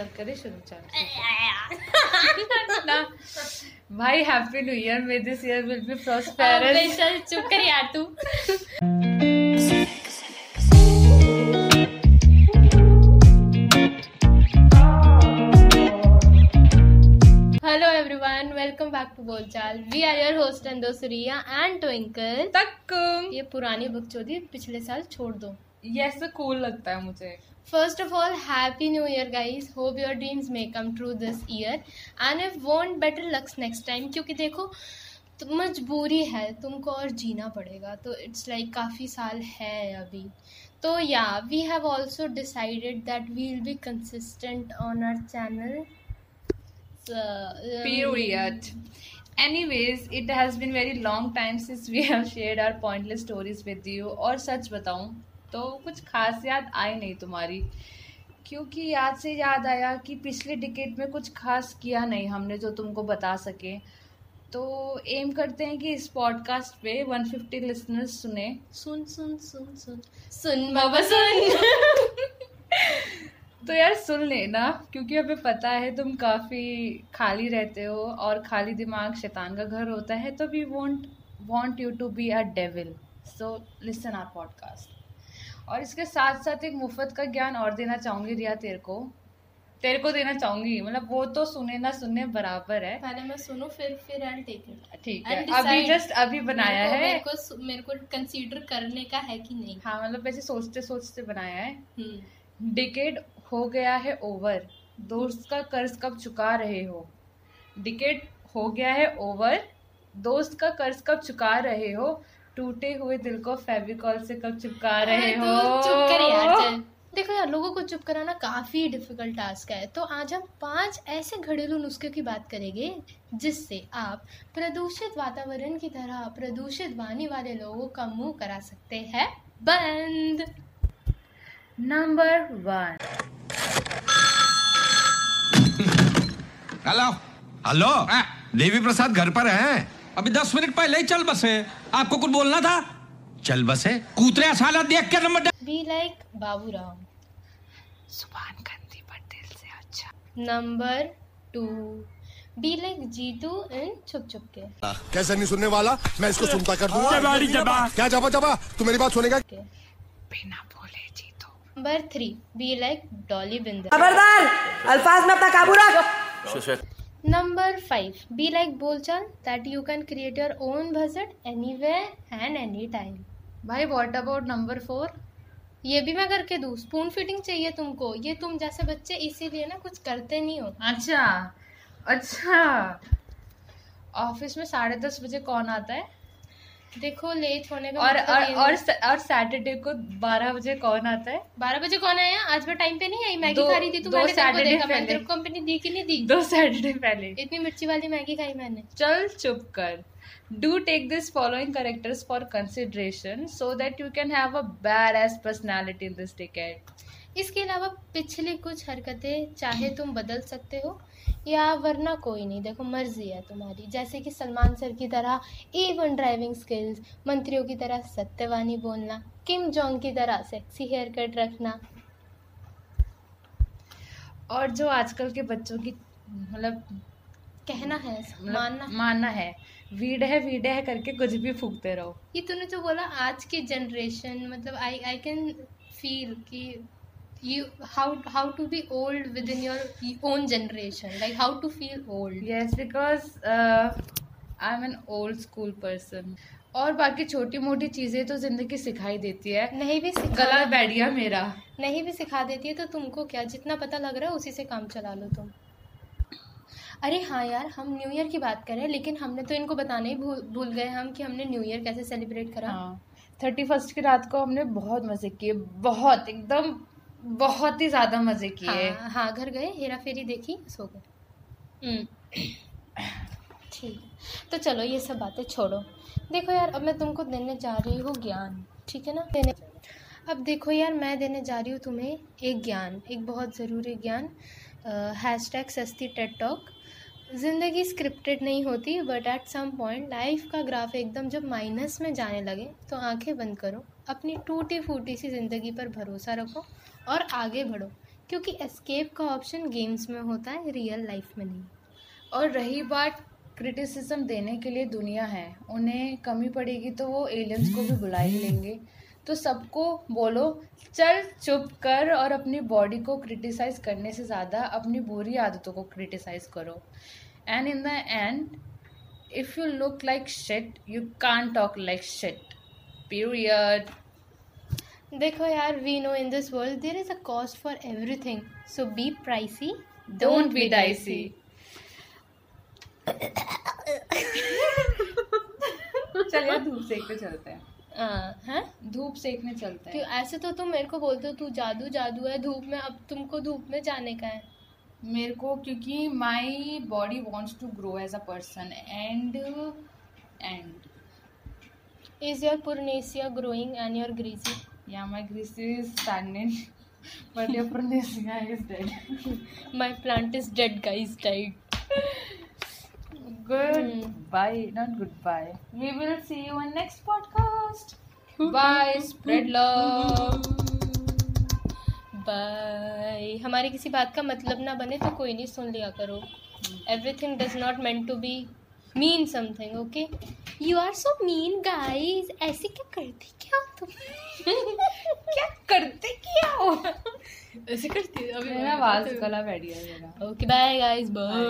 चल करे शुरू चल भाई happy new year may this year will be prosperous चल चुप कर यार तू। Hello everyone welcome back to Bolchaal we are your host and दो सुरिया एंड ट्विंकल तक ये पुरानी बकचोदी पिछले साल छोड़ दो। ये ऐसा कूल लगता है मुझे। First of all happy new year guys hope your dreams may come true this year and if want better lucks next time क्योंकि देखो तो मजबूरी है तुमको और जीना पड़ेगा। तो इट्स लाइक like, काफ़ी साल है अभी। तो yeah we have also decided that we will be consistent on our channel period. Anyways it has been very long time since we have shared our pointless stories with you. और सच बताऊँ तो कुछ खास याद आई नहीं तुम्हारी। क्योंकि याद से याद आया कि पिछले डिकेट में कुछ खास किया नहीं हमने जो तुमको बता सके। तो एम करते हैं कि इस पॉडकास्ट पे 150 लिसनर्स सुने। सुन सुन सुन सुन। सुन बाबा सुन। तो यार सुन लेना क्योंकि हमें पता है तुम काफ़ी खाली रहते हो और खाली दिमाग शैतान का घर होता है तो we want want you to be a devil so listen our podcast और इसके साथ साथ एक मुफ़्त का ज्ञान और देना चाहूँगी रिया तेरे को। तेरे को देना चाहूँगी मतलब वो तो सुने ना सुनने बराबर है। पहले मैं सुनूं फिर फिर आई टेक इट ठीक है। And अभी जस्ट अभी बनाया मेरे है। मेरे को मेरे को कंसीडर करने का है कि नहीं। हाँ मतलब वैसे सोचते सोचते बनाया है। हम्म। डिकेड हो गया है ओवर दोस्त का कर्ज कब चुका रहे हो? डिकेड हो गया है ओवर दोस्त का कर्ज कब चुका रहे हो? टूटे हुए दिल को फेविकॉल से कब चिपका रहे अरे हो? चुप कर यार देखो यार लोगों को चुप कराना काफ़ी डिफ़िकल्ट टास्क है। तो आज हम पाँच ऐसे घरेलू नुस्खे की बात करेंगे जिससे आप प्रदूषित वातावरण की तरह प्रदूषित वाणी वाले लोगों का मुँह करा सकते हैं। बंद! नंबर वन हेलो हेलो हाँ। देवी प्रसाद घर पर हैं। अभी दस मिनट पहले ही चल बसे। आपको कुछ बोलना था? चल बसे। कूतरे साला देख के number be like Babu Rao सुभान गंदी पर दिल से अच्छा। Number two be like Jeetu in Chup Chup Ke. कैसे नहीं सुनने वाला? मैं इसको सुनता कर दूँगा। क्या जबा जबा? तू मेरी बात सुनेगा? के बिना बोले जी तो number three be like Dolly Bindra खबरदार अल्फाज में अपना काबू रख। Number five be like Bolchaal that you can create your own budget anyway and any time भाई व्हाट अबाउट नंबर फोर ये भी मैं करके दू। स्पून फिटिंग चाहिए तुमको। ये तुम जैसे बच्चे इसीलिए ना कुछ करते नहीं हो। अच्छा अच्छा। ऑफ़िस में साढ़े दस बजे कौन आता है? देखो लेट होने का और मतलब और और और सैटरडे को बारह बजे कौन आता है? बारह बजे कौन आया? आज मैं टाइम पे नहीं आई मैगी खा रही थी तो मैंने तेरे को देखा मैंने तेरे को कंपनी दी कि नहीं दी? दो सैटरडे पहले। इतनी मिर्ची वाली मैगी खाई मैंने। चल चुप कर। Do take this following characters for consideration so that you can have a badass personality in this ticket इसके अलावा पिछली कुछ हरकतें चाहे तुम बदल सकते हो या वरना कोई नहीं। देखो मर्ज़ी है तुम्हारी। जैसे कि सलमान सर की तरह एवन ड्राइविंग स्किल्स मंत्रियों की तरह सत्यवानी बोलना किम जोंग की तरह सेक्सी हेयर कट रखना। और जो आजकल के बच्चों की मतलब कहना है मतलब मानना मानना है। वीड है वीड है करके कुछ भी फूकते रहो। ये तूने जो बोला आज की जनरेशन मतलब आई आई कैन फील कि how how to be old within your own generation like how to feel old yes because I am an old school person और बाकी छोटी मोटी चीज़ें तो ज़िंदगी सिखाई देती है। नहीं भी गला सिखा बैठ गया मेरा। नहीं भी सिखा देती है तो तुमको क्या? जितना पता लग रहा है उसी से काम चला लो तुम। अरे हाँ यार हम न्यू ईयर की बात कर रहे हैं लेकिन हमने तो इनको बताना ही भूल भूल गए हम कि हमने न्यू ईयर कैसे सेलिब्रेट करा। हाँ। थर्टी फ़र्स्ट की रात को हमने बहुत मज़े किए बहुत एकदम बहुत ही ज़्यादा मज़े किए। हाँ हाँ घर गए हेरा फेरी देखी सो गए। हम्म, ठीक तो चलो ये सब बातें छोड़ो। देखो यार अब मैं तुमको देने जा रही हूँ ज्ञान ठीक है ना? देने अब देखो यार मैं देने जा रही हूँ तुम्हें एक ज्ञान एक बहुत ज़रूरी ज्ञान हैश टैग सस्ती टेट टॉक ज़िंदगी स्क्रिप्टेड नहीं होती but at some point life का ग्राफ एकदम जब माइनस में जाने लगे तो आँखें बंद करो। अपनी टूटी फूटी सी ज़िंदगी पर भरोसा रखो और आगे बढ़ो, क्योंकि एस्केप का ऑप्शन गेम्स में होता है रियल लाइफ में नहीं। और रही बात क्रिटिसिज्म देने के लिए दुनिया है, उन्हें कमी पड़ेगी तो वो एलियंस को भी बुला ही लेंगे। तो सबको बोलो, चल चुप कर और अपनी बॉडी को क्रिटिसाइज करने से ज़्यादा अपनी बुरी आदतों को क्रिटिसाइज करो। And in the end if you look like shit you can talk like shit period देखो यार we know in this world there is a cost for everything so be pricey don't be dicey चलिए धूप सेकने चलते हैं। हैं धूप सेकने चलते क्यों हैं ऐसे तो तुम मेरे को बोलते हो तू जादू जादू है धूप में अब तुमको धूप में जाने का है। मेरे को क्योंकि my body wants to grow as a person and and is your pronunciation growing and your greasy yeah my grease is stagnant but your pronuncia is dead my plant is dead guys died good Hmm. bye not goodbye we will see you in next podcast bye spread love bye हमारी किसी बात का मतलब ना बने तो कोई नहीं सुन लिया करो everything does not meant to be mean something okay you are so mean guys ऐसे क्या करती क्या तुम? क्या करते क्या हो? ऐसे करती मेरा आवाज़ गला बैठ गया मेरा। Okay bye guys bye